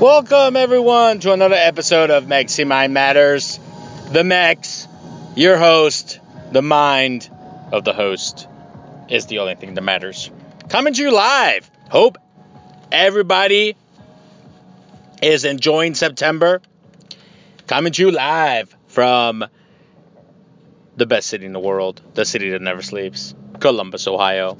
Welcome everyone to another episode of Mexi Mind Matters. The Mex, your host, the mind of the host is the only thing that matters. Coming to you live. Hope everybody is enjoying September. Coming to you live from the best city in the world, the city that never sleeps, Columbus, Ohio.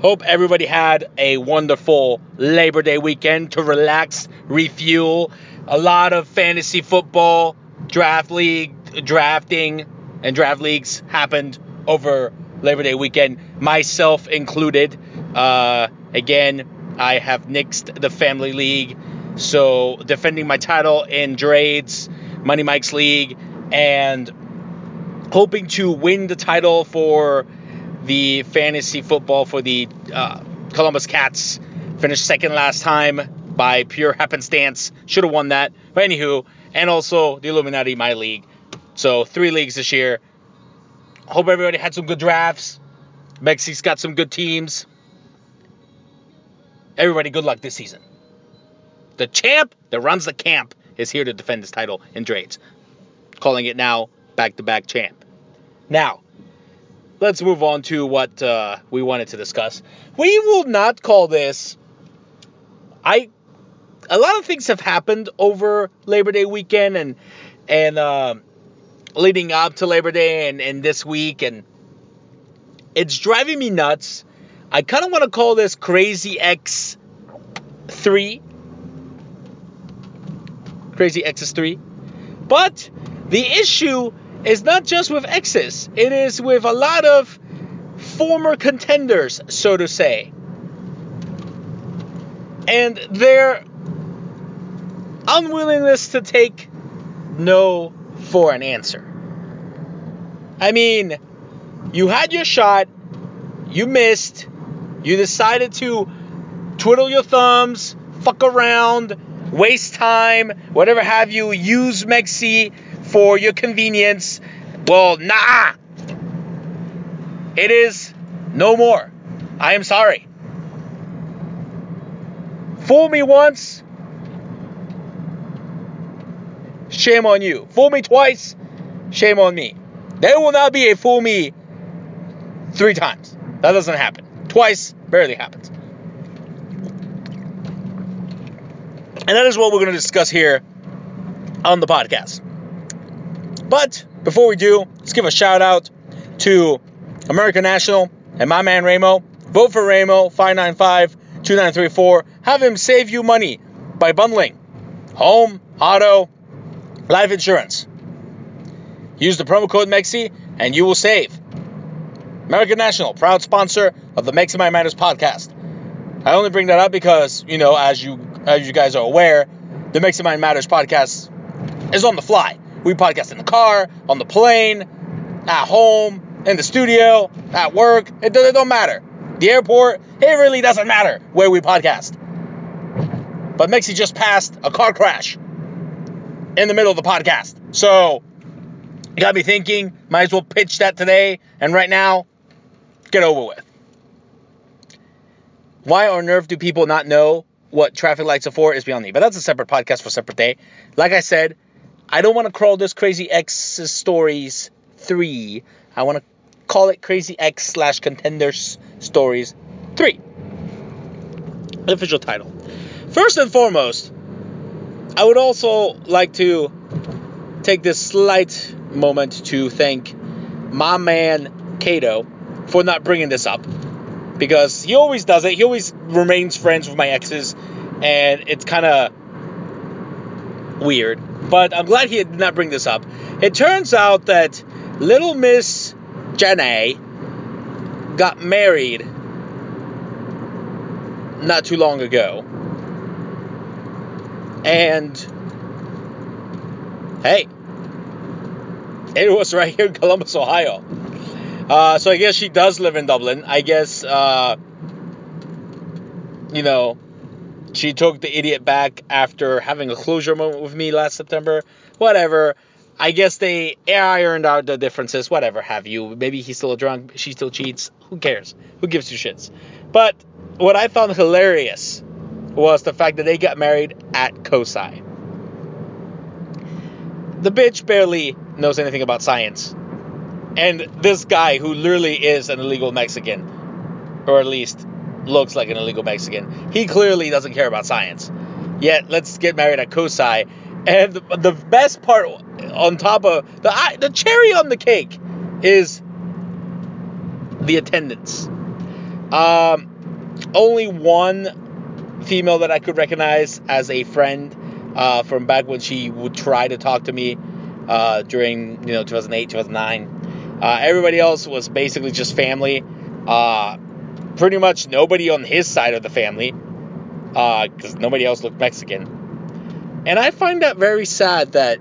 Hope everybody had a wonderful Labor Day weekend to relax, refuel. A lot of fantasy football, draft league, drafting, and draft leagues happened over Labor Day weekend, myself included. Uh, again, I have nixed the family league, so defending my title in Drades, Money Mike's league, and hoping to win the title for the fantasy football for the uh, Columbus Cats. Finished second last time by pure happenstance. Should have won that. But anywho, and also the Illuminati, my league. So three leagues this year. Hope everybody had some good drafts. Mexi's got some good teams. Everybody, good luck this season. The champ that runs the camp is here to defend his title in trades. Calling it now back to back champ. Now, let's move on to what uh, we wanted to discuss. We will not call this. I. A lot of things have happened over Labor Day weekend and and uh, leading up to Labor Day and, and this week, and it's driving me nuts. I kind of want to call this Crazy X three. Crazy X's three, but the issue is not just with exes, it is with a lot of former contenders, so to say. And their unwillingness to take no for an answer. I mean, you had your shot, you missed, you decided to twiddle your thumbs, fuck around, waste time, whatever have you, use Mexi for your convenience. Well, nah. It is no more. I am sorry. Fool me once. Shame on you. Fool me twice. Shame on me. There will not be a fool me three times. That doesn't happen. Twice barely happens. And that is what we're going to discuss here on the podcast. But before we do, let's give a shout out to American National and my man Ramo. Vote for Ramo 595 2934. Have him save you money by bundling home, auto, life insurance. Use the promo code MEXI and you will save. American National, proud sponsor of the Mexi Mind Matters podcast. I only bring that up because, you know, as you as you guys are aware, the Mexi Mind Matters podcast is on the fly. We podcast in the car, on the plane, at home, in the studio, at work. It, it don't matter. The airport, it really doesn't matter where we podcast. But Mexi just passed a car crash in the middle of the podcast. So, got me thinking, might as well pitch that today and right now, get over with. Why on earth do people not know what traffic lights are for is beyond me. But that's a separate podcast for a separate day. Like I said, I don't want to call this Crazy X Stories 3. I want to call it Crazy X slash Contenders Stories 3. The official title. First and foremost, I would also like to take this slight moment to thank my man Kato for not bringing this up because he always does it. He always remains friends with my exes, and it's kind of weird. But I'm glad he did not bring this up. It turns out that Little Miss Jenny got married not too long ago. And hey, it was right here in Columbus, Ohio. Uh, so I guess she does live in Dublin. I guess, uh, you know, she took the idiot back after having a closure moment with me last September. Whatever. I guess they ironed out the differences. Whatever have you. Maybe he's still a drunk. She still cheats. Who cares? Who gives two shits? But what I found hilarious was the fact that they got married at COSI. The bitch barely knows anything about science. And this guy, who literally is an illegal Mexican, or at least looks like an illegal Mexican, he clearly doesn't care about science. Yet, let's get married at COSI. And the, the best part on top of the the cherry on the cake is the attendance. Um, only one female that I could recognize as a friend uh, from back when she would try to talk to me uh, during you know 2008 2009 uh, everybody else was basically just family. Uh, pretty much nobody on his side of the family, because uh, nobody else looked Mexican. And I find that very sad that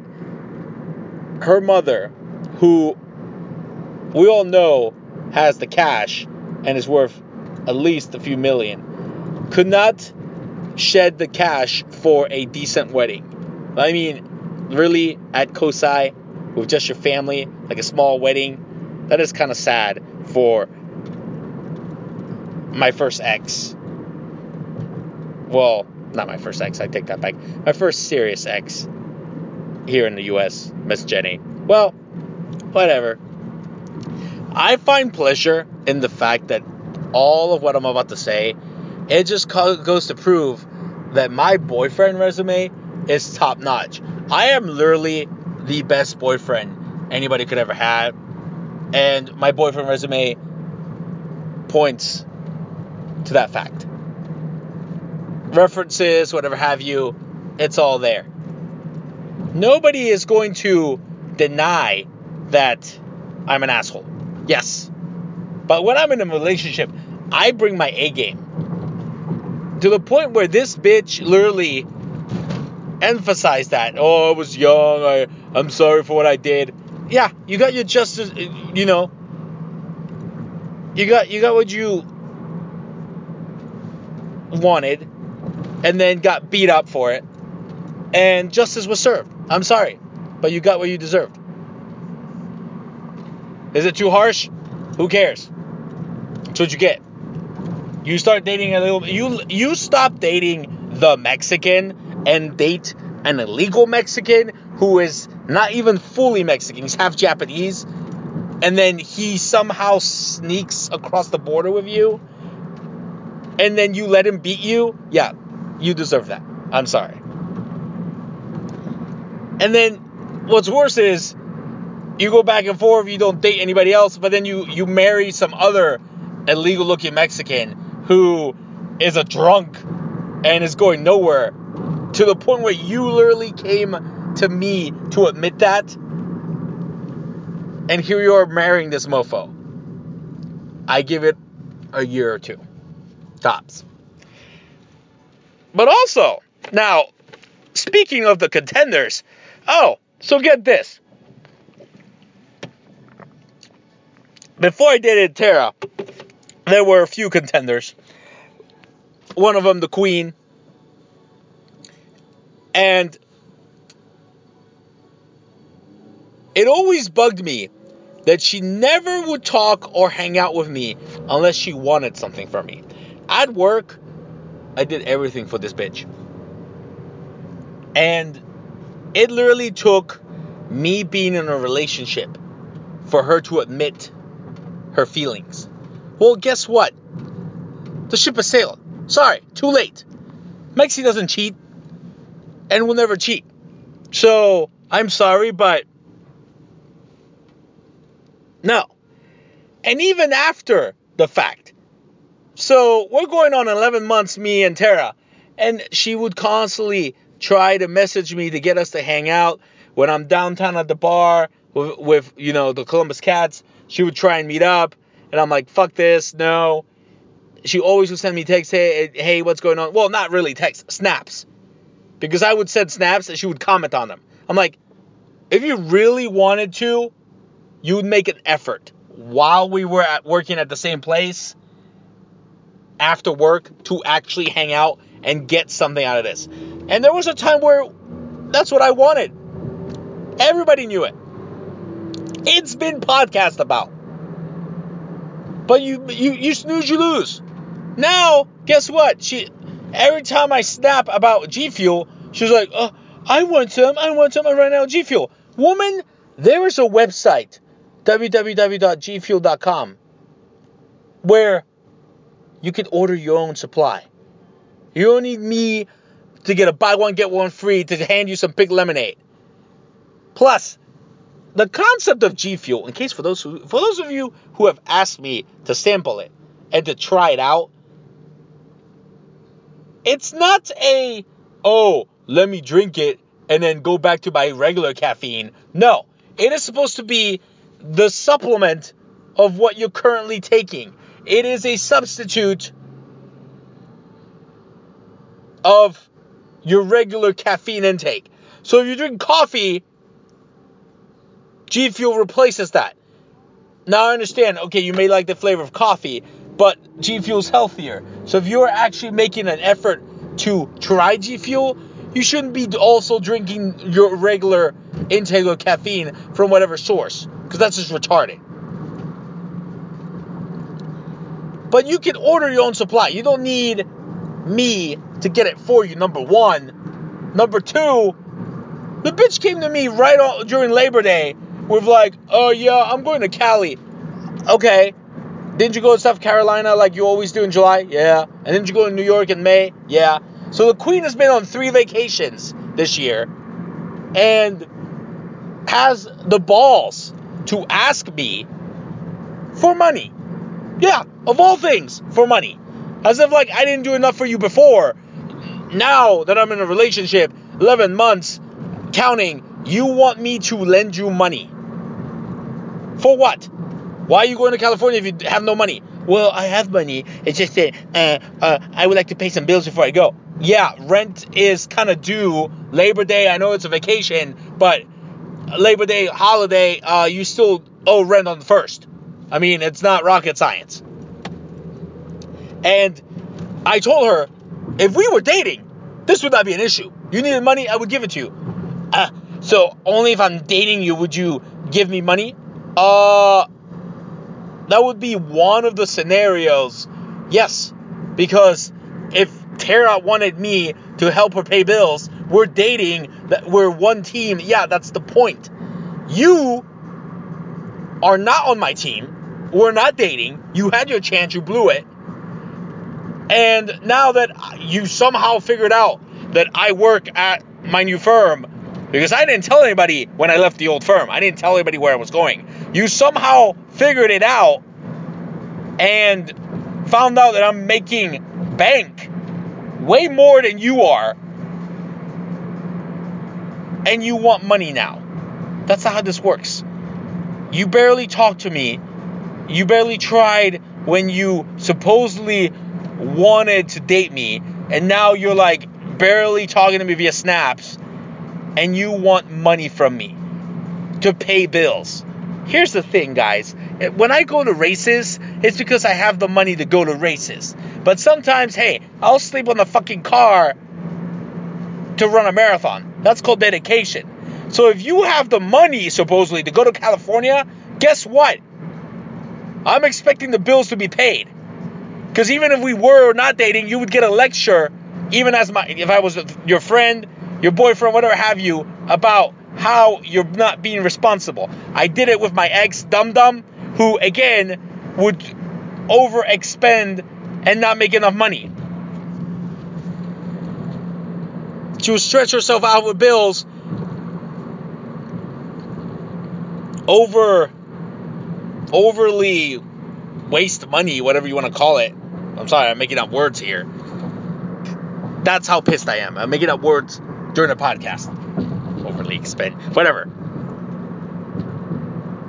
her mother, who we all know has the cash and is worth at least a few million, could not shed the cash for a decent wedding. I mean, really, at COSI, with just your family, like a small wedding, that is kind of sad for my first ex. Well, not my first ex, I take that back. My first serious ex here in the US, Miss Jenny. Well, whatever. I find pleasure in the fact that all of what I'm about to say, it just goes to prove that my boyfriend resume is top notch. I am literally the best boyfriend anybody could ever have and my boyfriend resume points to that fact. References, whatever have you, it's all there. Nobody is going to deny that I'm an asshole. Yes. But when I'm in a relationship, I bring my A game. To the point where this bitch literally emphasized that. Oh, I was young. I, I'm sorry for what I did yeah, you got your justice. You know, you got you got what you wanted, and then got beat up for it, and justice was served. I'm sorry, but you got what you deserved. Is it too harsh? Who cares? That's what you get. You start dating a little. You you stop dating the Mexican and date an illegal Mexican who is not even fully Mexican, he's half Japanese, and then he somehow sneaks across the border with you, and then you let him beat you, yeah, you deserve that. I'm sorry. And then what's worse is you go back and forth, you don't date anybody else, but then you you marry some other illegal looking Mexican who is a drunk and is going nowhere to the point where you literally came to me to admit that. And here you are marrying this mofo. I give it a year or two. Tops. But also, now, speaking of the contenders, oh, so get this. Before I dated Tara, there were a few contenders. One of them, the Queen. And It always bugged me that she never would talk or hang out with me unless she wanted something from me. At work, I did everything for this bitch. And it literally took me being in a relationship for her to admit her feelings. Well, guess what? The ship has sailed. Sorry, too late. Mexi doesn't cheat and will never cheat. So I'm sorry, but no. And even after the fact. So we're going on 11 months, me and Tara, and she would constantly try to message me to get us to hang out when I'm downtown at the bar with, with you know the Columbus Cats. She would try and meet up, and I'm like, fuck this, no. She always would send me texts, hey, eh, hey, what's going on? Well, not really texts, snaps, because I would send snaps and she would comment on them. I'm like, if you really wanted to, you would make an effort while we were at working at the same place after work to actually hang out and get something out of this. And there was a time where that's what I wanted. Everybody knew it. It's been podcast about. But you you you snooze, you lose. Now, guess what? She every time I snap about G Fuel, she's like, "Oh, I want some. I want some. I ran out of G Fuel." Woman, there is a website, www.gfuel.com, where you can order your own supply. You don't need me to get a buy one get one free to hand you some pink lemonade. Plus, the concept of G Fuel, in case for those who, for those of you who have asked me to sample it and to try it out, it's not a oh let me drink it and then go back to my regular caffeine. No, it is supposed to be the supplement of what you're currently taking. It is a substitute of your regular caffeine intake. So if you drink coffee, G Fuel replaces that. Now I understand, okay, you may like the flavor of coffee, but G Fuel's healthier. So if you're actually making an effort to try G Fuel, you shouldn't be also drinking your regular intake of caffeine from whatever source, because that's just retarded. But you can order your own supply. You don't need me to get it for you, number one. Number two, the bitch came to me right on, during Labor Day with like, oh yeah, I'm going to Cali. Okay. Didn't you go to South Carolina like you always do in July? Yeah. And didn't you go to New York in May? Yeah. So the Queen has been on three vacations this year and has the balls to ask me for money. Yeah, of all things, for money. As if like I didn't do enough for you before. Now that I'm in a relationship, 11 months, counting, you want me to lend you money. For what? Why are you going to California if you have no money? Well, I have money. It's just that uh, uh, I would like to pay some bills before I go. Yeah, rent is kind of due. Labor Day, I know it's a vacation, but Labor Day holiday, uh, you still owe rent on the first. I mean, it's not rocket science. And I told her, if we were dating, this would not be an issue. You needed money, I would give it to you. Uh, so only if I'm dating you would you give me money? Uh, that would be one of the scenarios. Yes, because if Tara wanted me to help her pay bills, we're dating, we're one team. Yeah, that's the point. You are not on my team. We're not dating. You had your chance, you blew it. And now that you somehow figured out that I work at my new firm, because I didn't tell anybody when I left the old firm, I didn't tell anybody where I was going. You somehow figured it out and found out that I'm making bank way more than you are. And you want money now. That's not how this works. You barely talk to me. You barely tried when you supposedly wanted to date me. And now you're like barely talking to me via snaps. And you want money from me to pay bills. Here's the thing, guys. Eh, when I go to races, it's because I have the money to go to races. But sometimes, hey, I'll sleep on the fucking car to run a marathon. That's called dedication. So if you have the money, supposedly, to go to California, guess what? I'm expecting the bills to be paid. Because even if we were not dating, you would get a lecture, even as my, if I was your friend, your boyfriend, whatever have you, about how you're not being responsible. I did it with my ex, Dum Dum, who again would overexpend and not make enough money. She would stretch herself out with bills over overly waste money, whatever you want to call it. I'm sorry, I'm making up words here. That's how pissed I am. I'm making up words during a podcast. Overly spent, whatever.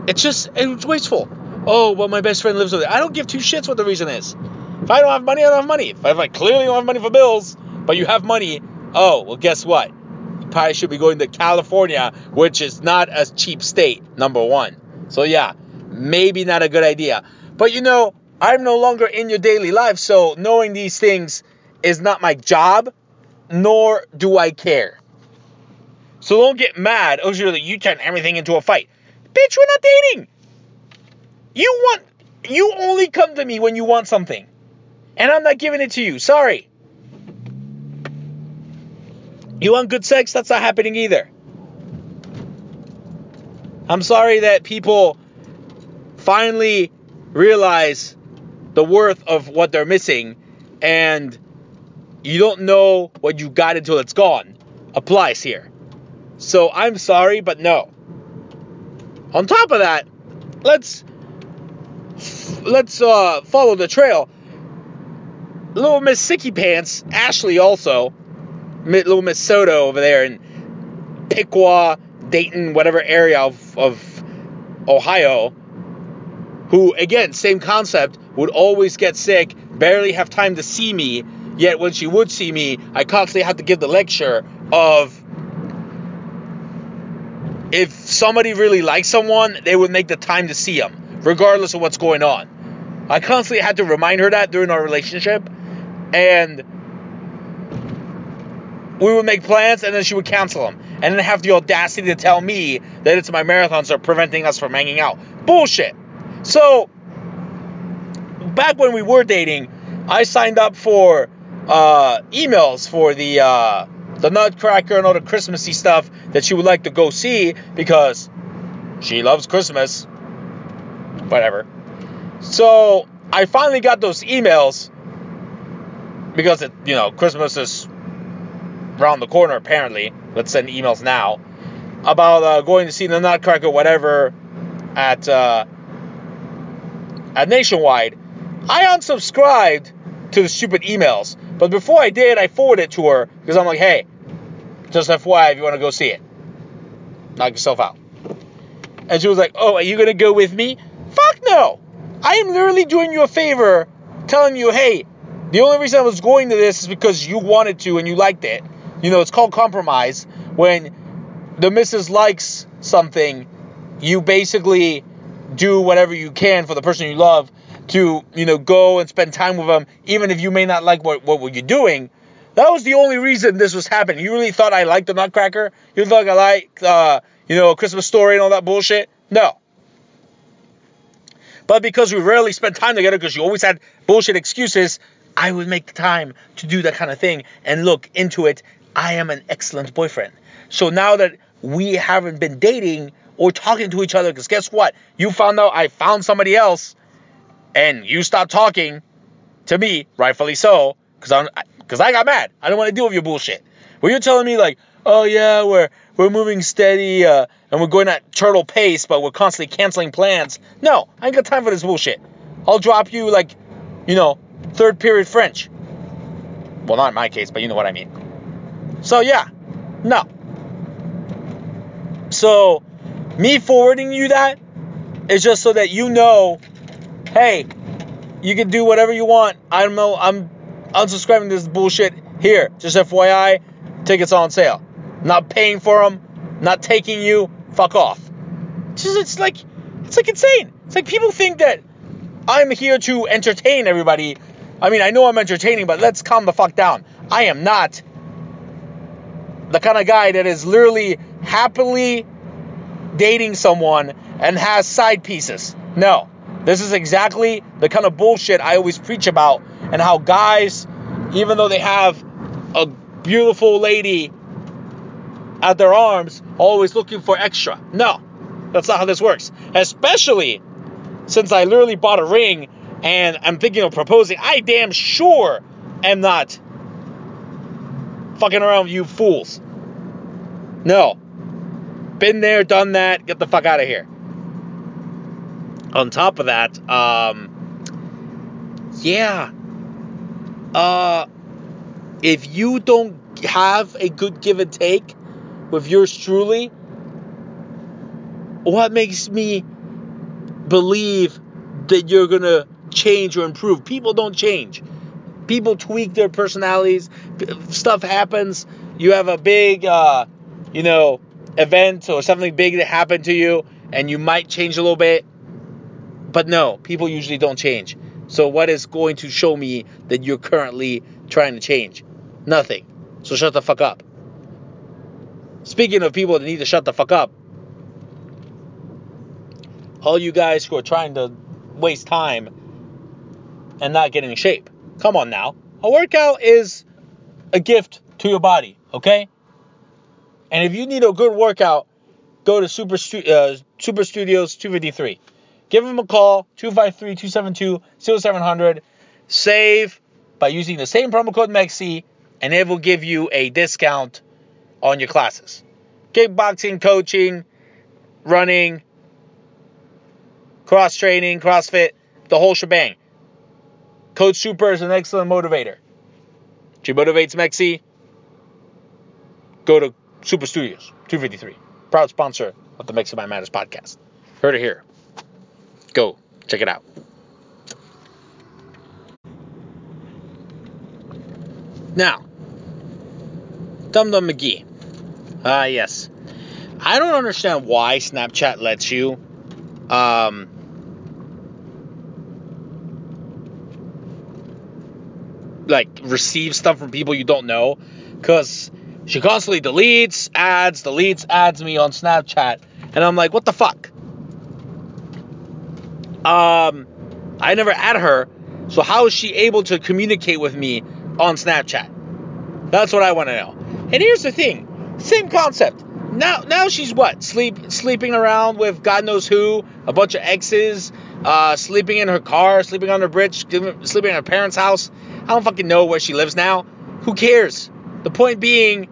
It's just it's wasteful. Oh, well, my best friend lives with it. I don't give two shits what the reason is. If I don't have money, I don't have money. If I clearly don't have money for bills, but you have money, oh, well, guess what? You probably should be going to California, which is not a cheap state, number one. So, yeah, maybe not a good idea. But you know, I'm no longer in your daily life, so knowing these things is not my job, nor do I care. So don't get mad. Oh, you turn everything into a fight. Bitch, we're not dating. You want, you only come to me when you want something. And I'm not giving it to you. Sorry. You want good sex? That's not happening either. I'm sorry that people finally realize the worth of what they're missing and you don't know what you got until it's gone applies here. So I'm sorry, but no. On top of that, let's let's uh, follow the trail. Little Miss Sicky Pants, Ashley also, little Miss Soto over there in Piqua, Dayton, whatever area of, of Ohio, who again, same concept, would always get sick, barely have time to see me. Yet when she would see me, I constantly had to give the lecture of if somebody really likes someone, they would make the time to see them, regardless of what's going on. I constantly had to remind her that during our relationship, and we would make plans and then she would cancel them, and then have the audacity to tell me that it's my marathons are preventing us from hanging out. Bullshit. So, back when we were dating, I signed up for uh, emails for the uh, the Nutcracker and all the Christmassy stuff that she would like to go see because she loves Christmas. Whatever. So I finally got those emails because it, you know, Christmas is around the corner apparently. Let's send emails now about uh, going to see the Nutcracker, whatever, at uh, at Nationwide. I unsubscribed to the stupid emails, but before I did, I forwarded it to her because I'm like, hey, just FYI, if you want to go see it, knock yourself out. And she was like, oh, are you gonna go with me? Fuck no! I am literally doing you a favor, telling you, hey, the only reason I was going to this is because you wanted to and you liked it. You know, it's called compromise. When the missus likes something, you basically do whatever you can for the person you love to, you know, go and spend time with them, even if you may not like what, what you're doing. That was the only reason this was happening. You really thought I liked the Nutcracker? You thought I liked, uh, you know, Christmas story and all that bullshit? No. But because we rarely spent time together, because you always had bullshit excuses, I would make the time to do that kind of thing and look into it. I am an excellent boyfriend. So now that we haven't been dating or talking to each other, because guess what? You found out I found somebody else and you stopped talking to me, rightfully so, because I'm because I got mad. I don't want to deal with your bullshit. Where you're telling me like, oh yeah, we're we're moving steady uh, and we're going at turtle pace, but we're constantly canceling plans. No, I ain't got time for this bullshit. I'll drop you like, you know, third period French. Well, not in my case, but you know what I mean. So yeah, no. So me forwarding you that is just so that you know, hey, you can do whatever you want. I don't know. I'm unsubscribing this bullshit here. Just FYI, tickets on sale. Not paying for them. Not taking you. Fuck off. It's, just, it's like it's like insane. It's like people think that I'm here to entertain everybody. I mean, I know I'm entertaining, but let's calm the fuck down. I am not the kind of guy that is literally happily dating someone and has side pieces. No. This is exactly the kind of bullshit I always preach about and how guys, even though they have a beautiful lady at their arms, always looking for extra. No, that's not how this works. Especially since I literally bought a ring and I'm thinking of proposing, I damn sure am not fucking around with you fools. No. Been there, done that, get the fuck out of here. On top of that, um, yeah. Uh, if you don't have a good give and take with yours truly, what makes me believe that you're gonna change or improve? People don't change. People tweak their personalities. Stuff happens. You have a big, uh, you know, event or something big that happened to you, and you might change a little bit. But no, people usually don't change. So what is going to show me that you're currently trying to change? Nothing. So shut the fuck up. Speaking of people that need to shut the fuck up, all you guys who are trying to waste time and not get in shape. Come on now. A workout is a gift to your body, okay? And if you need a good workout, go to Super, uh, Super Studios 253. Give them a call, 253 272 0700. Save by using the same promo code MEXI, and it will give you a discount on your classes. Kickboxing, coaching, running, cross training, CrossFit, the whole shebang. Coach Super is an excellent motivator. She motivates Mexi. Go to Super Studios 253. Proud sponsor of the Mexi Mind Matters podcast. Heard it here. Go check it out. Now, Dum Dum McGee. Ah, uh, yes. I don't understand why Snapchat lets you um, like receive stuff from people you don't know because she constantly deletes ads, deletes ads me on Snapchat, and I'm like, what the fuck? Um, I never add her, so how is she able to communicate with me on Snapchat? That's what I want to know. And here's the thing, same concept. Now, now she's what? Sleep, sleeping around with God knows who, a bunch of exes, uh, sleeping in her car, sleeping on her bridge, sleeping in her parents' house. I don't fucking know where she lives now. Who cares? The point being,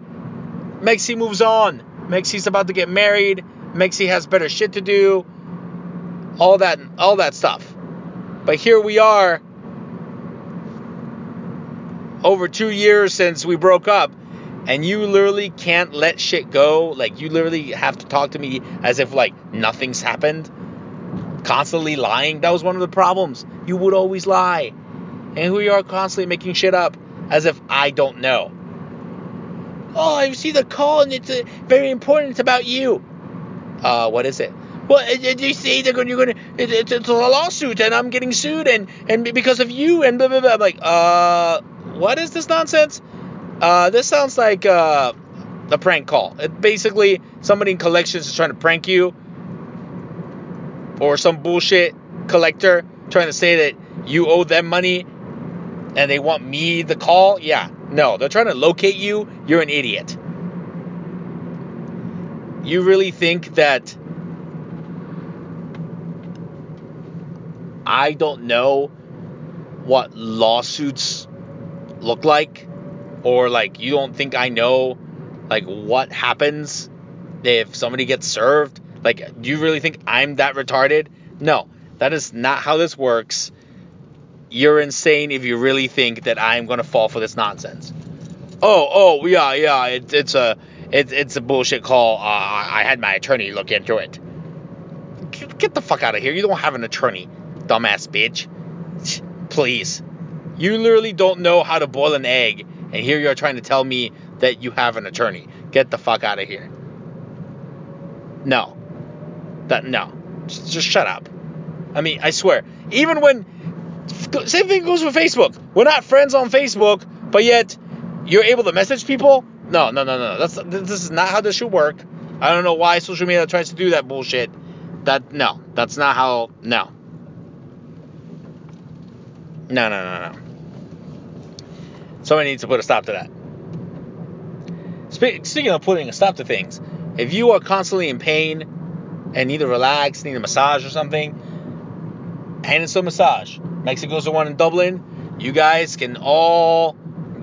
Mexi moves on. Mexi's about to get married. Mexi has better shit to do. All that, all that stuff. But here we are, over two years since we broke up, and you literally can't let shit go. Like you literally have to talk to me as if like nothing's happened. Constantly lying. That was one of the problems. You would always lie. And we are constantly making shit up as if I don't know. Oh, I see the call and it's uh, very important. It's about you. Uh, what is it? Well, you say they're going, you're going to, it's, it's a lawsuit and I'm getting sued and, and because of you and blah, blah, blah. I'm like, uh, what is this nonsense? Uh, this sounds like uh, a prank call. It basically, somebody in collections is trying to prank you or some bullshit collector trying to say that you owe them money and they want me the call, yeah. No, they're trying to locate you. You're an idiot. You really think that I don't know what lawsuits look like? Or like you don't think I know like what happens if somebody gets served? Like do you really think I'm that retarded? No, that is not how this works you're insane if you really think that I'm gonna fall for this nonsense. Oh, oh, yeah, yeah, it, it's a, it, it's a bullshit call. Uh, I had my attorney look into it. Get, the fuck out of here. You don't have an attorney, dumbass bitch. Please. You literally don't know how to boil an egg, and here you're trying to tell me that you have an attorney. Get the fuck out of here. No. That no. Just, just shut up. I mean, I swear. Even when same thing goes with Facebook. We're not friends on Facebook, but yet you're able to message people. No, no, no, no. That's this is not how this should work. I don't know why social media tries to do that bullshit. That no, that's not how. No. No, no, no, no. Somebody needs to put a stop to that. Speaking of putting a stop to things, if you are constantly in pain and need to relax, need a massage or something, Stone Massage. Mexico's the one in Dublin. You guys can all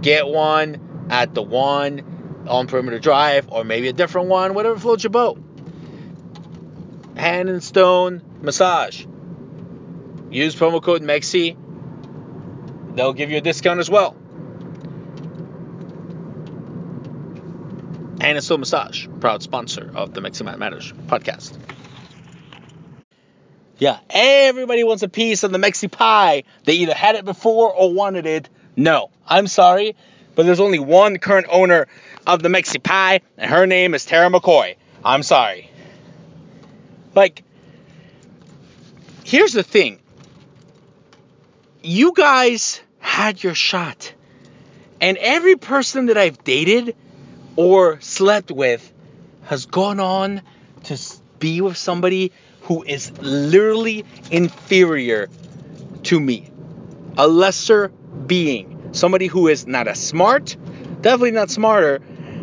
get one at the one on Perimeter Drive or maybe a different one, whatever floats your boat. Hand and Stone Massage. Use promo code MEXI. They'll give you a discount as well. Hand and Stone Massage, proud sponsor of the Mexi Mind Matters podcast. Yeah, everybody wants a piece of the Mexi pie. They either had it before or wanted it. No, I'm sorry, but there's only one current owner of the Mexi pie, and her name is Tara McCoy. I'm sorry. Like, here's the thing you guys had your shot, and every person that I've dated or slept with has gone on to be with somebody who is literally inferior to me. A lesser being. Somebody who is not as smart, definitely not smarter,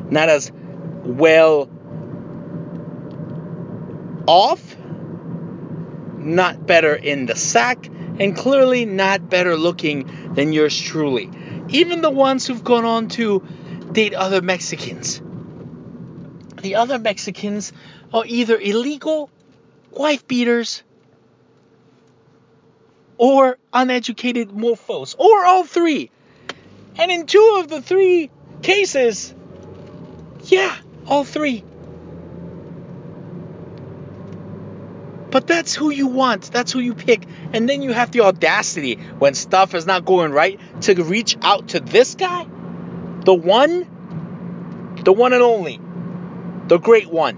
not as well off, not better in the sack, and clearly not better looking than yours truly. Even the ones who've gone on to date other Mexicans. The other Mexicans are either illegal wife beaters, or uneducated mofos, or all three. And in two of the three cases, yeah, all three. But that's who you want. That's who you pick. And then you have the audacity when stuff is not going right to reach out to this guy, the one, the one and only, the great one.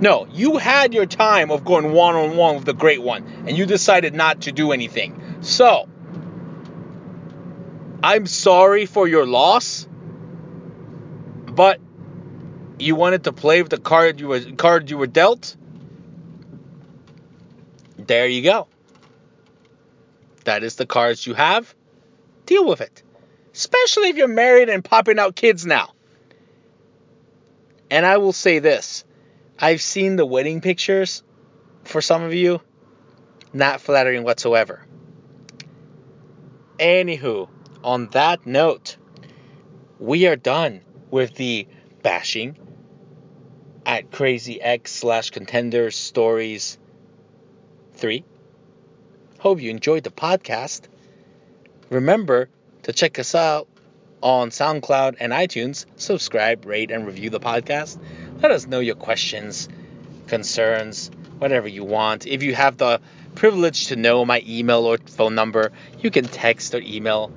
No, you had your time of going one on one with the great one, and you decided not to do anything. So, I'm sorry for your loss, but you wanted to play with the card you were card you were dealt. There you go. That is the cards you have. Deal with it. Especially if you're married and popping out kids now. And I will say this I've seen the wedding pictures for some of you. Not flattering whatsoever. Anywho, on that note, we are done with the bashing at Crazy X slash Contenders Stories 3. Hope you enjoyed the podcast. Remember to check us out on SoundCloud and iTunes. Subscribe, rate, and review the podcast. Let us know your questions, concerns, whatever you want. If you have the privilege to know my email or phone number, you can text or email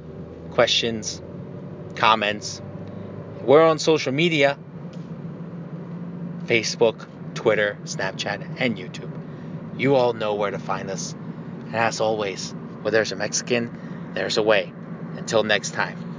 questions, comments. We're on social media Facebook, Twitter, Snapchat, and YouTube. You all know where to find us. And as always, where there's a Mexican, there's a way. Until next time.